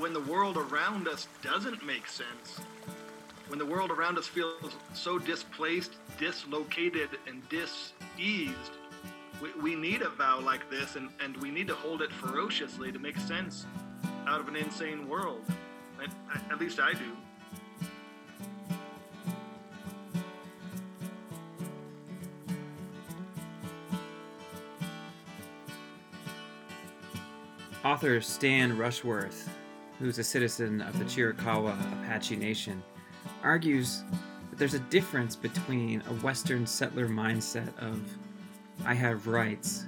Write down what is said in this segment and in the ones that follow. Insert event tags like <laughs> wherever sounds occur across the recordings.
when the world around us doesn't make sense, when the world around us feels so displaced, dislocated, and diseased, we, we need a vow like this and, and we need to hold it ferociously to make sense out of an insane world. At, at least I do. Author Stan Rushworth, who's a citizen of the Chiricahua Apache Nation, argues that there's a difference between a Western settler mindset of I have rights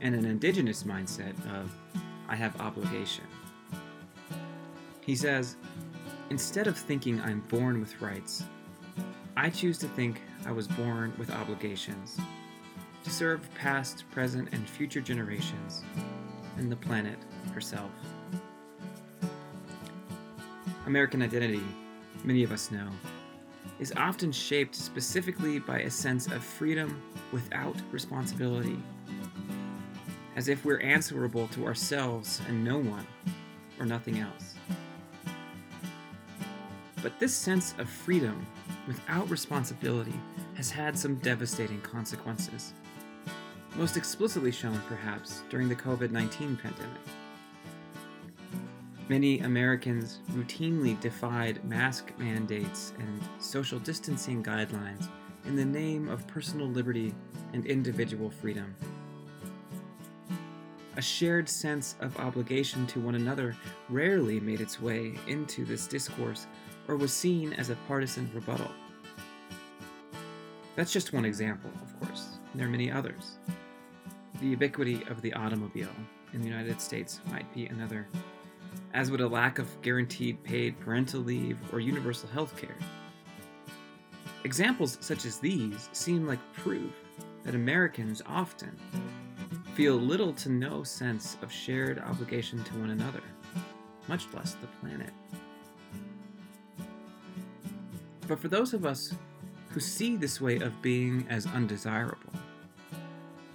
and an indigenous mindset of I have obligation. He says, instead of thinking I'm born with rights, I choose to think I was born with obligations to serve past, present, and future generations and the planet herself. American identity, many of us know, is often shaped specifically by a sense of freedom without responsibility, as if we're answerable to ourselves and no one, or nothing else. But this sense of freedom without responsibility has had some devastating consequences. Most explicitly shown, perhaps, during the COVID 19 pandemic. Many Americans routinely defied mask mandates and social distancing guidelines in the name of personal liberty and individual freedom. A shared sense of obligation to one another rarely made its way into this discourse or was seen as a partisan rebuttal. That's just one example, of course. There are many others. The ubiquity of the automobile in the United States might be another as would a lack of guaranteed paid parental leave or universal health care. Examples such as these seem like proof that Americans often feel little to no sense of shared obligation to one another, much less the planet. But for those of us who see this way of being as undesirable,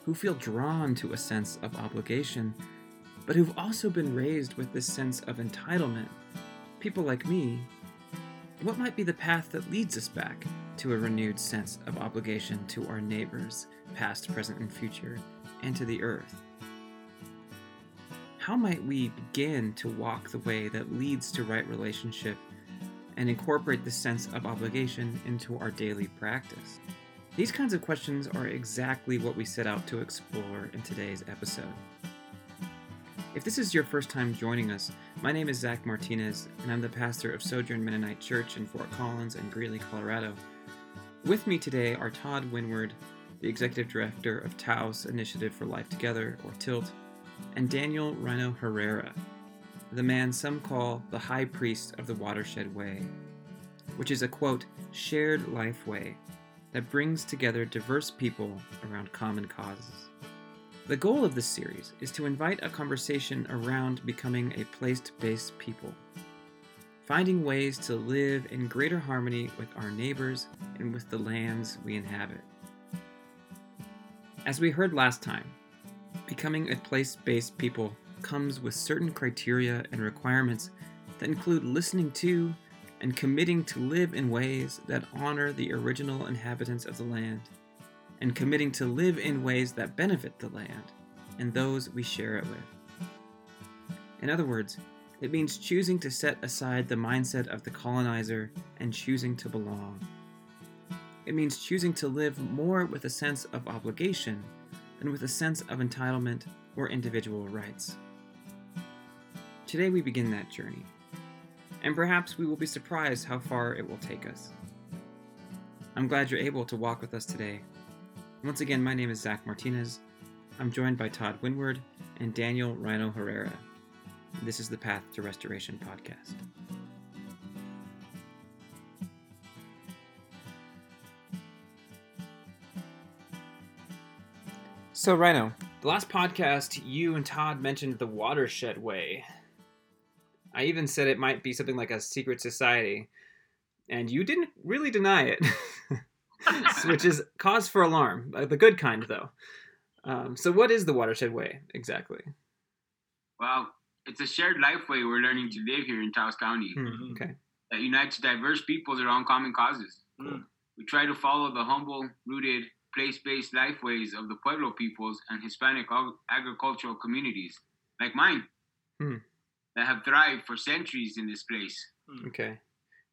who feel drawn to a sense of obligation but who've also been raised with this sense of entitlement, people like me, what might be the path that leads us back to a renewed sense of obligation to our neighbors, past, present, and future, and to the earth? How might we begin to walk the way that leads to right relationship and incorporate the sense of obligation into our daily practice? These kinds of questions are exactly what we set out to explore in today's episode. If this is your first time joining us, my name is Zach Martinez, and I'm the pastor of Sojourn Mennonite Church in Fort Collins and Greeley, Colorado. With me today are Todd Wynward, the executive director of Taos Initiative for Life Together, or TILT, and Daniel Ryno Herrera, the man some call the high priest of the Watershed Way, which is a quote, shared life way that brings together diverse people around common causes. The goal of this series is to invite a conversation around becoming a place based people, finding ways to live in greater harmony with our neighbors and with the lands we inhabit. As we heard last time, becoming a place based people comes with certain criteria and requirements that include listening to and committing to live in ways that honor the original inhabitants of the land and committing to live in ways that benefit the land and those we share it with. In other words, it means choosing to set aside the mindset of the colonizer and choosing to belong. It means choosing to live more with a sense of obligation than with a sense of entitlement or individual rights. Today we begin that journey, and perhaps we will be surprised how far it will take us. I'm glad you're able to walk with us today once again, my name is Zach Martinez. I'm joined by Todd Wynward and Daniel Ryno Herrera. This is the Path to Restoration podcast. So, Ryno, the last podcast, you and Todd mentioned the watershed way. I even said it might be something like a secret society, and you didn't really deny it. <laughs> <laughs> which is cause for alarm. Uh, the good kind, though. Um, so, what is the watershed way exactly? Well, it's a shared lifeway we're learning to live here in Taos County Hmm, Mhm. Okay. that unites diverse peoples around common causes. Mm. We try to follow the humble, rooted, place-based lifeways of the Pueblo peoples and Hispanic ag- agricultural communities, like mine, Hmm. that have thrived for centuries in this place. Okay.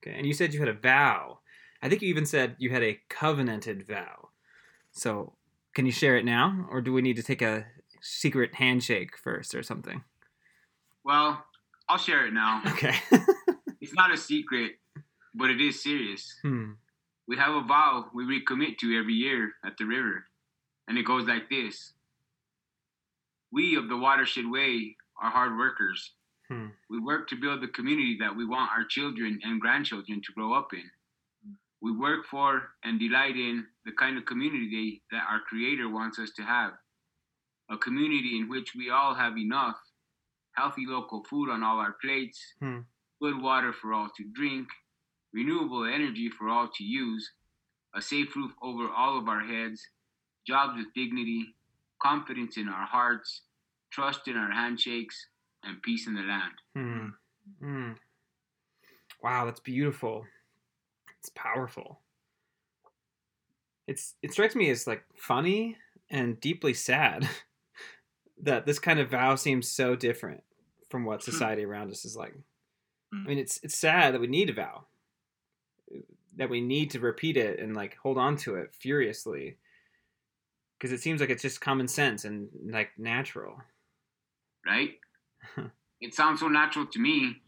Okay. And you said you had a vow. I think you even said you had a covenanted vow. So, can you share it now, or do we need to take a secret handshake first or something? Well, I'll share it now. Okay. <laughs> It's not a secret, but it is serious. hmm. We have a vow we recommit to every year at the river, and it goes like this We of the Watershed Way are hard workers. Hmm. We work to build the community that we want our children and grandchildren to grow up in. We work for and delight in the kind of community that our Creator wants us to have. A community in which we all have enough healthy local food on all our plates, Hmm. good water for all to drink, renewable energy for all to use, a safe roof over all of our heads, jobs with dignity, confidence in our hearts, trust in our handshakes, and peace in the land. Hmm. Hmm. Wow, that's beautiful. It's powerful. It's it strikes me as like funny and deeply sad <laughs> that this kind of vow seems so different from what Hmm. society around us is like. I Hmm. mean, it's it's sad that we need a vow, that we need to repeat it and like hold on to it furiously, because it seems like it's just common sense and like natural. Right? <laughs> it sounds so natural to me,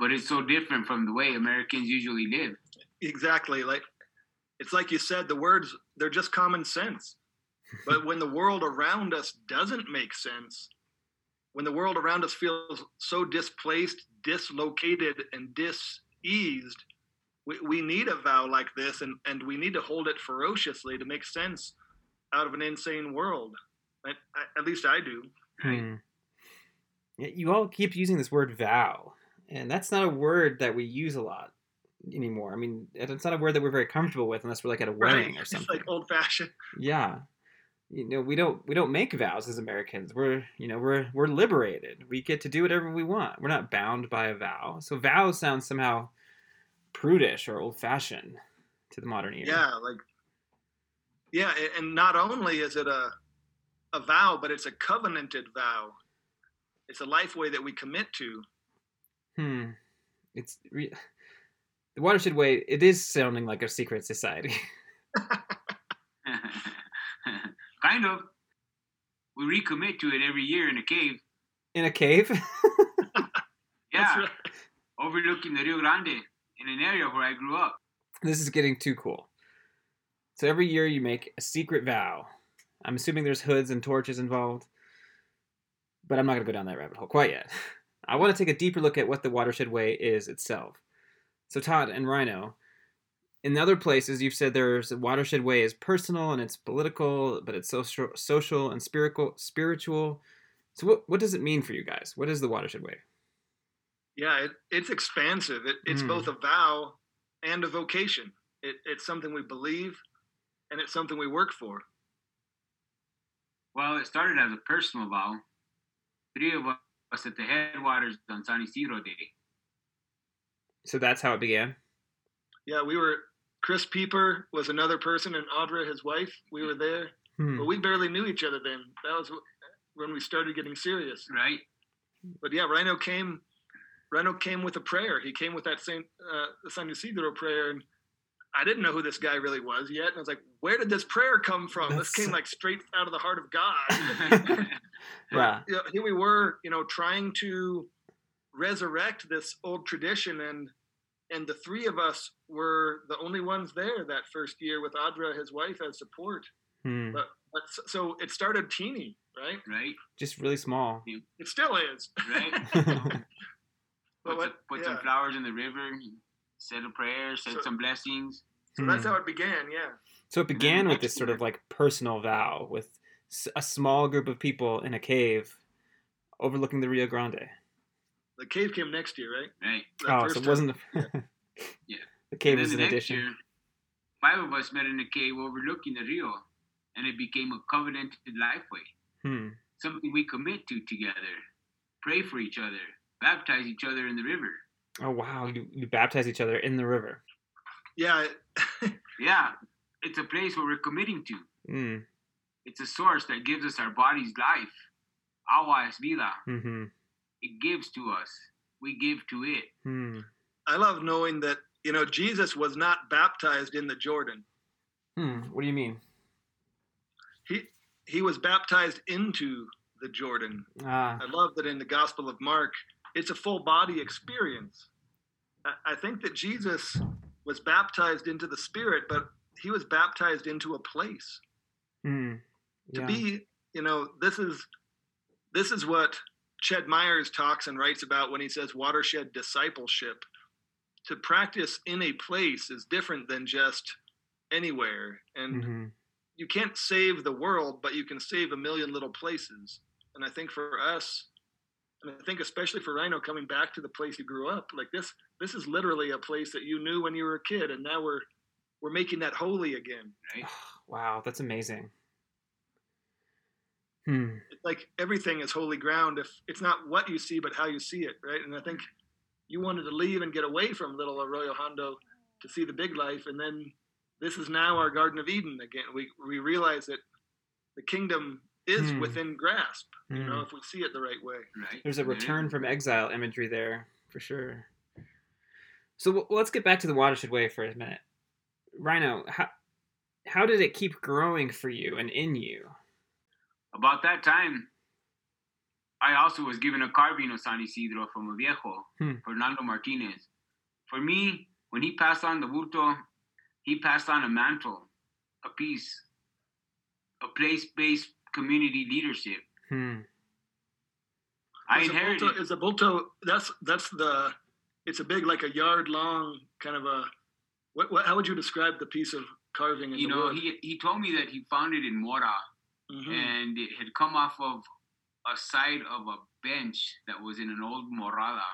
but it's so different from the way Americans usually live. Exactly. Like it's like you said, the words they're just common sense. But when the world around us doesn't make sense, when the world around us feels so displaced, dislocated, and diseased, we, we need a vow like this and, and we need to hold it ferociously to make sense out of an insane world. At, least I do. Hmm. You all keep using this word vow, and that's not a word that we use a lot anymore. I mean, it's not a word that we're very comfortable with unless we're like at a wedding or <laughs> It's something. like old fashioned. yeah. You know, we don't we don't make vows as Americans. We're you know we're we're liberated. We get to do whatever we want. We're not bound by a vow. So vows sound somehow prudish or old fashioned to the modern ear. Yeah, like yeah, and not only is it a a vow, but it's a covenanted vow. It's a life way that we commit to. Hmm. It's re- the watershed way. It is sounding like a secret society. <laughs> <laughs> kind of. We recommit to it every year in a cave. In a cave. <laughs> Yeah, That's right. overlooking the Rio Grande in an area where I grew up. This is getting too cool. So every year you make a secret vow. I'm assuming there's hoods and torches involved, but I'm not going to go down that rabbit hole quite yet. I want to take a deeper look at what the Watershed Way is itself. So Todd and Ryno, in other places you've said there's a Watershed Way is personal and it's political, but it's social, social and spiritual. Spiritual. So what what does it mean for you guys? What is the Watershed Way? Yeah, it, it's expansive. It, it's Mm. both a vow and a vocation. It, it's something we believe, and it's something we work for. Well, it started as a personal vow. Three of us at the headwaters on San Isidro Day. So that's how it began. Yeah, we were. Chris Pieper was another person, and Audra, his wife. We were there, Hmm. but we barely knew each other then. That was when we started getting serious. Right? But yeah, Ryno came. Ryno came with a prayer. He came with that Saint uh, the San Isidro prayer, and I didn't know who this guy really was yet. And I was like, "Where did this prayer come from? this came like straight out of the heart of God." <laughs> <laughs> Yeah. you know, here we were, you know, trying to resurrect this old tradition, and and the three of us were the only ones there that first year with Audra, his wife, as support. Hmm. But but so it started teeny, right? right? Just really small. It still is. Right? <laughs> But Put, what- some, put some flowers in the river, said a prayer, said So- some blessings. So that's Hmm. how it began. Yeah. So it began with next this sort of like personal vow with a small group of people in a cave overlooking the Rio Grande. The cave came next year, right? Right? That oh, first so it time. wasn't. <laughs> Yeah. The cave was then an the next addition. year, five of us met in a cave overlooking the Rio, and it became a covenanted lifeway, Hmm. something we commit to together, pray for each other, baptize each other in the river. Oh wow, you, you baptize each other in the river. Yeah, <laughs> Yeah, it's a place where we're committing to. Mm. It's a source that gives us our body's life. Agua es vida. Mm-hmm. It gives to us. We give to it. Hmm. I love knowing that you know Jesus was not baptized in the Jordan. Hmm. What do you mean? He he was baptized into the Jordan. Ah. I love that in the Gospel of Mark, it's a full body experience. I, I think that Jesus was baptized into the Spirit, but he was baptized into a place. Hmm. To be, you know, this is this is what Ched Myers talks and writes about when he says watershed discipleship. To practice in a place is different than just anywhere. And Mhm. you can't save the world, but you can save a million little places. And I think for us, and I think especially for Ryno coming back to the place you grew up, like this, this is literally a place that you knew when you were a kid, and now we're we're making that holy again. Right? <sighs> Wow, that's amazing. Hmm. It's like everything is holy ground if it's not what you see, but how you see it, right? And I think you wanted to leave and get away from little Arroyo Hondo to see the big life, and then this is now our Garden of Eden again. We we realize that the kingdom is Hmm. within grasp, you know, Hmm. if we see it the right way. Right? There's a return is. from exile imagery there for sure. So w- let's get back to the watershed way for a minute. Ryno, how how did it keep growing for you and in you? About that time, I also was given a carving of San Isidro from a viejo, Hmm. Fernando Martinez. For me, when he passed on the bulto, he passed on a mantle, a piece, a place-based community leadership. Hmm. I Is a inherited. bulto, is a bulto that's that's the it's a big like a yard long kind of a what, what how would you describe the piece of carving in you the know, wood? he he told me that he found it in Mora, Mhm. and it had come off of a side of a bench that was in an old morada,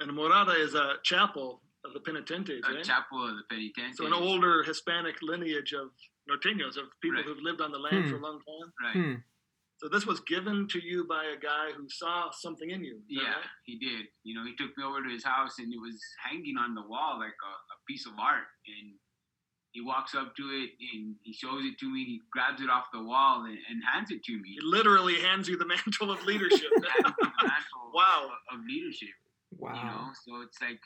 And a Morada is a chapel of the penitentes, a right? chapel of the penitentes. So an older Hispanic lineage of norteños, of people Right. who've lived on the land Hmm. for a long time. right? Hmm. So this was given to you by a guy who saw something in you. Yeah, right? he did. You know, he took me over to his house and it was hanging on the wall like a, a piece of art. And he walks up to it and he shows it to me. He grabs it off the wall and, and hands it to me. He literally hands you the mantle of leadership. <laughs> The mantle <laughs> Wow. of, of leadership. Wow. You know, so it's like,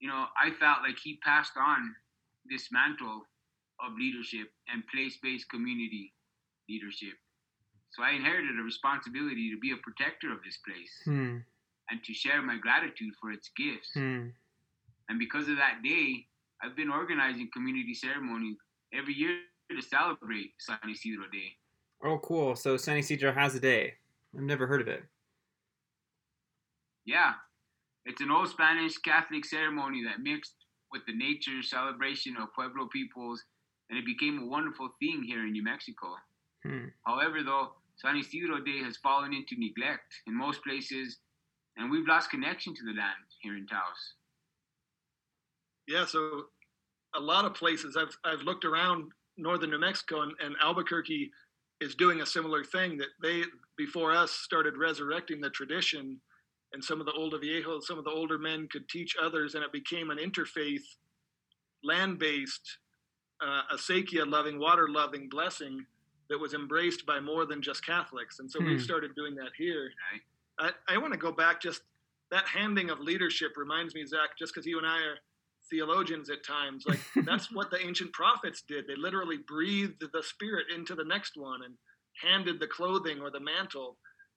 you know, I felt like he passed on this mantle of leadership and place-based community leadership. So I inherited a responsibility to be a protector of this place Hmm. and to share my gratitude for its gifts. Hmm. And because of that day, I've been organizing community ceremonies every year to celebrate San Isidro Day. Oh, cool. So San Isidro has a day. I've never heard of it. Yeah, it's an old Spanish Catholic ceremony that mixed with the nature celebration of Pueblo peoples, and it became a wonderful thing here in New Mexico. Hmm. However, though, San Isidro Day has fallen into neglect in most places, and we've lost connection to the land here in Taos. Yeah, so a lot of places I've I've looked around northern New Mexico and, and Albuquerque is doing a similar thing that they before us started resurrecting the tradition and some of the older viejos, some of the older men could teach others and it became an interfaith land-based uh, acequia loving water loving blessing that was embraced by more than just Catholics and so Hmm. we've started doing that here Right. I, I want to go back just that handing of leadership reminds me, Zach, just because you and I are theologians at times, like <laughs> that's what the ancient prophets did. They literally breathed the spirit into the next one and handed the clothing or the mantle.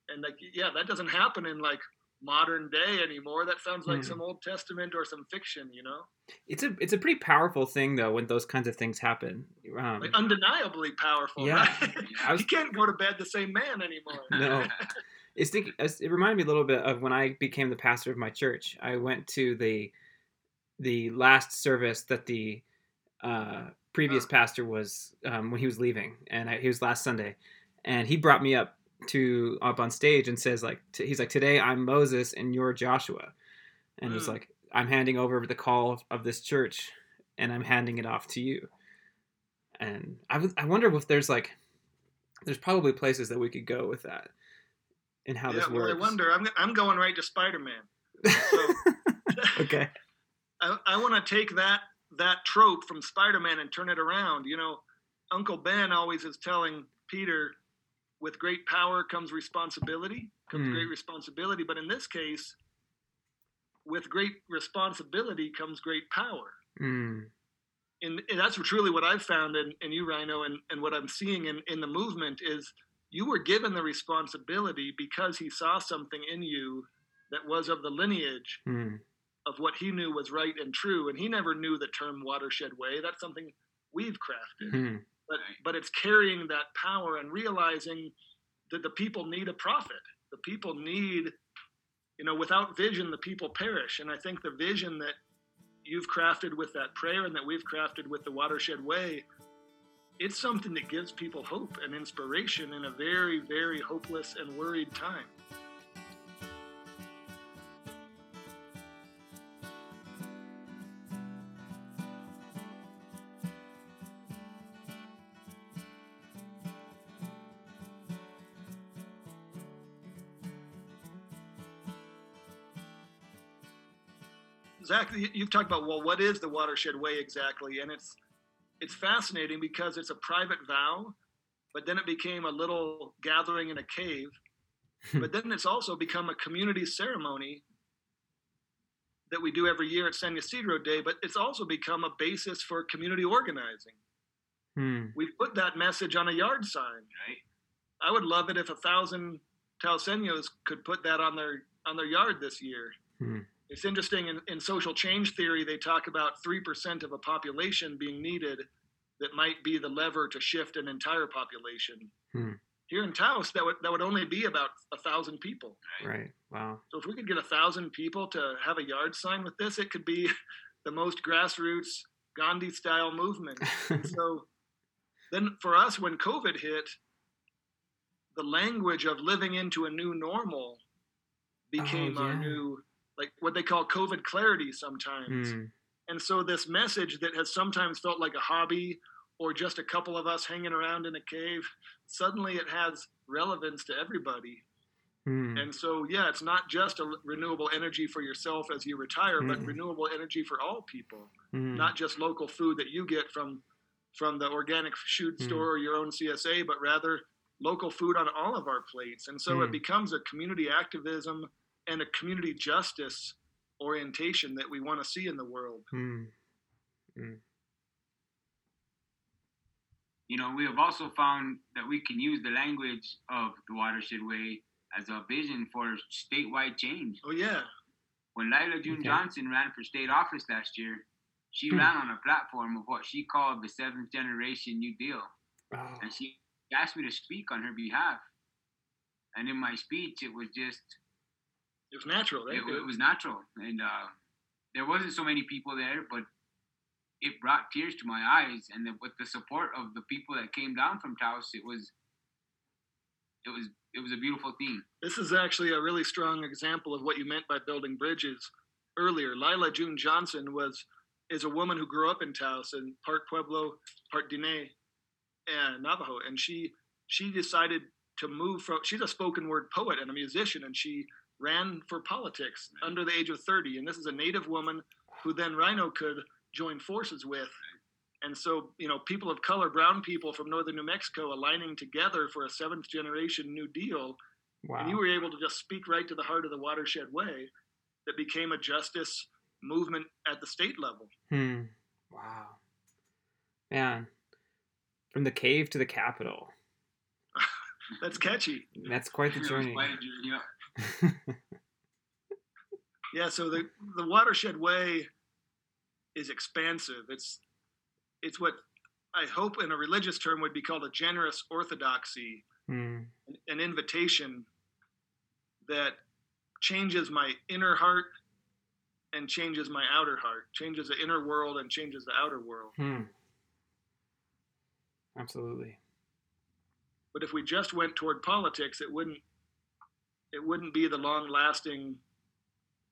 And like, yeah, that doesn't happen in like modern day anymore. That sounds like Hmm. some Old Testament or some fiction, you know, It's a it's a pretty powerful thing though when those kinds of things happen. Um, like undeniably powerful. Yeah. right? <laughs> Was- you can't go to bed the same man anymore. <laughs> no, it's thinking. It reminded me a little bit of when I became the pastor of my church. I went to the the last service that the uh, previous pastor was um, when he was leaving, and I, he was last Sunday, and he brought me up to up on stage and says like t- he's like today I'm Moses and you're Joshua, and Mm. like I'm handing over the call of, of this church, and I'm handing it off to you. And I, w- I wonder if there's like there's probably places that we could go with that and how yeah, this well, works. I wonder. I'm I'm going right to Spider-Man. So <laughs> okay. I, I want to take that that trope from Spider-Man and turn it around. You know, Uncle Ben always is telling Peter, with great power comes responsibility, comes Hmm. great responsibility. But in this case, with great responsibility comes great power. Mm. And, and that's truly what I've found in, in you, Ryno, and, and what I'm seeing in, in the movement is you were given the responsibility because he saw something in you that was of the lineage Mm. Of what he knew was right and true. And he never knew the term watershed way. That's something we've crafted. Mm. But but it's carrying that power and realizing that the people need a prophet. The people need, you know, without vision, the people perish. And I think the vision that you've crafted with that prayer and that we've crafted with the watershed way, it's something that gives people hope and inspiration in a very, very hopeless and worried time. Zach, you- you've talked about well, what is the watershed way exactly? And it's it's fascinating because it's a private vow, but then it became a little gathering in a cave. <laughs> but then it's also become a community ceremony that we do every year at San Isidro Day. But it's also become a basis for community organizing. Mm. We've put that message on a yard sign. right? I would love it if a thousand Taoseños could put that on their on their yard this year. Hmm. It's interesting in, in social change theory they talk about three percent of a population being needed that might be the lever to shift an entire population. Hmm. Here in Taos, that would that would only be about a thousand people. Right. Wow. So if we could get a thousand people to have a yard sign with this, it could be <laughs> the most grassroots Gandhi style movement. <laughs> So then for us, when COVID hit, the language of living into a new normal became Oh, our new, like what they call COVID clarity sometimes. Mm. And so this message that has sometimes felt like a hobby or just a couple of us hanging around in a cave, suddenly it has relevance to everybody. Mm. And so, yeah, it's not just a renewable energy for yourself as you retire, but Mm. renewable energy for all people Mm. not just local food that you get from from the organic shoot Mm. store or your own CSA, but rather local food on all of our plates. And so Mm. it becomes a community activism and a community justice orientation that we want to see in the world. Mm. You know, we have also found that we can use the language of the watershed way as a vision for statewide change. Oh yeah, When Lyla June Okay. Johnson ran for state office last year, she Hmm. ran on a platform of what she called the seventh generation New Deal. Oh. And she asked me to speak on her behalf. And in my speech, it was just, it was natural, right? it, it was natural. And uh, there wasn't so many people there, but it brought tears to my eyes. And with the support of the people that came down from Taos, it was, it was, it was a beautiful thing. This is actually a really strong example of what you meant by building bridges earlier. Lyla June Johnson was is a woman who grew up in Taos in part Pueblo, part Diné, and Navajo, and she she decided to move from. She's a spoken word poet and a musician, and she ran for politics under the age of 30. And this is a Native woman who then Ryno could join forces with. And so, you know, people of color, brown people from northern New Mexico aligning together for a seventh generation New Deal Wow. and you were able to just speak right to the heart of the watershed way that became a justice movement at the state level. Hmm. Wow. Man. From the cave to the capital. <laughs> That's catchy. That's quite the journey. quite a journey, <laughs> yeah. So the the watershed way is expansive. It's it's what I hope in a religious term would be called a generous orthodoxy, Hmm. an invitation that changes my inner heart and changes my outer heart, changes the inner world and changes the outer world. Hmm. Absolutely. But if we just went toward politics, it wouldn't it wouldn't be the long lasting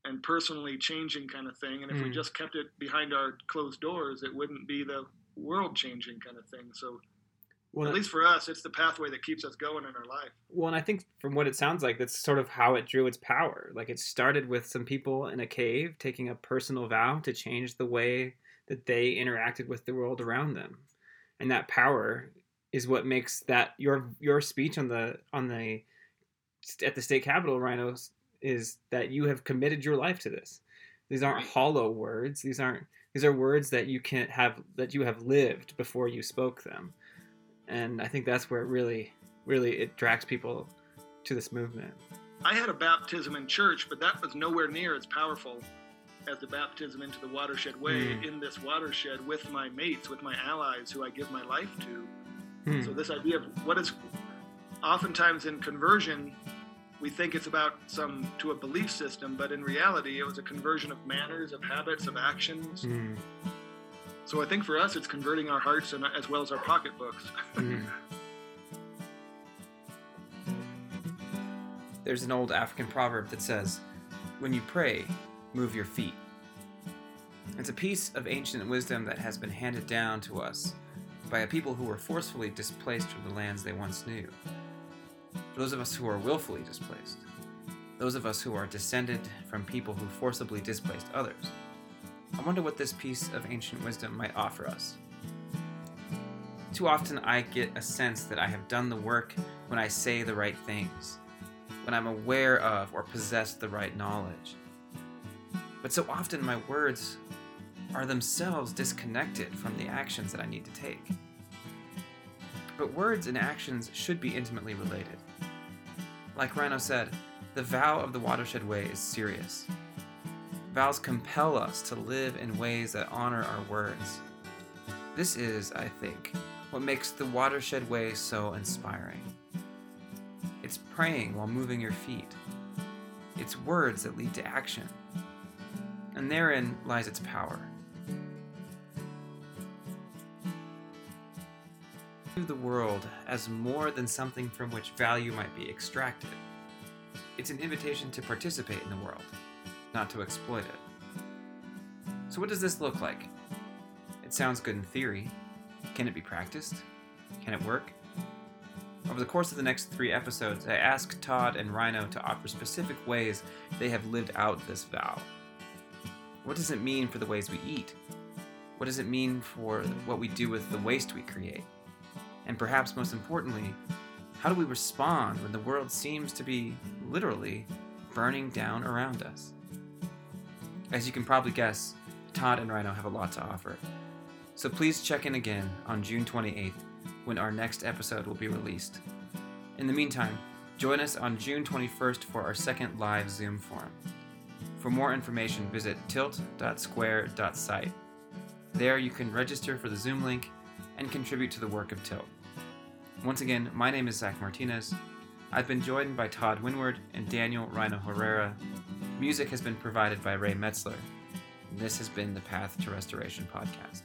and personally changing kind of thing. And if we Mm. just kept it behind our closed doors, it wouldn't be the world changing kind of thing. So Well, At least for us, it's the pathway that keeps us going in our life. Well, and I think from what it sounds like, that's sort of how it drew its power. Like it started with some people in a cave taking a personal vow to change the way that they interacted with the world around them, and that power is what makes that your your speech on the on the at the state capitol, Rynos, is that you have committed your life to this. These aren't hollow words. These aren't. These are words that you can have that you have lived before you spoke them, and I think that's where it really, really it drags people to this movement. I had a baptism in church, but that was nowhere near as powerful as the baptism into the watershed way Mm. in this watershed with my mates, with my allies who I give my life to. Hmm. So this idea of what is oftentimes in conversion, we think it's about some to a belief system, but in reality, it was a conversion of manners, of habits, of actions. Hmm. So I think for us, it's converting our hearts and as well as our pocketbooks. Hmm. <laughs> There's an old African proverb that says, When you pray, move your feet. It's a piece of ancient wisdom that has been handed down to us by a people who were forcefully displaced from the lands they once knew. Those of us who are willfully displaced. Those of us who are descended from people who forcibly displaced others. I wonder what this piece of ancient wisdom might offer us. Too often I get a sense that I have done the work when I say the right things, when I'm aware of or possess the right knowledge. But so often my words are themselves disconnected from the actions that I need to take. But words and actions should be intimately related. Like Ryno said, the vow of the watershed way is serious. Vows compel us to live in ways that honor our words. This is, I think, what makes the watershed way so inspiring. It's praying while moving your feet. It's words that lead to action. And therein lies its power. The world as more than something from which value might be extracted. It's an invitation to participate in the world, not to exploit it. So, what does this look like? It sounds good in theory. Can it be practiced? Can it work? Over the course of the next three episodes, I ask Todd and Ryno to offer specific ways they have lived out this vow. What does it mean for the ways we eat? What does it mean for what we do with the waste we create? And perhaps most importantly, how do we respond when the world seems to be literally burning down around us? As you can probably guess, Todd and Ryno have a lot to offer. So please check in again on June 28th when our next episode will be released. In the meantime, join us on June 21st for our second live Zoom forum. For more information, visit tilt.square.site. There you can register for the Zoom link and contribute to the work of Tilt. Once again, my name is Zach Martinez. I've been joined by Todd Wynward and Daniel Ryno Herrera. Music has been provided by Ray Metzler. This has been the Path to Restoration podcast.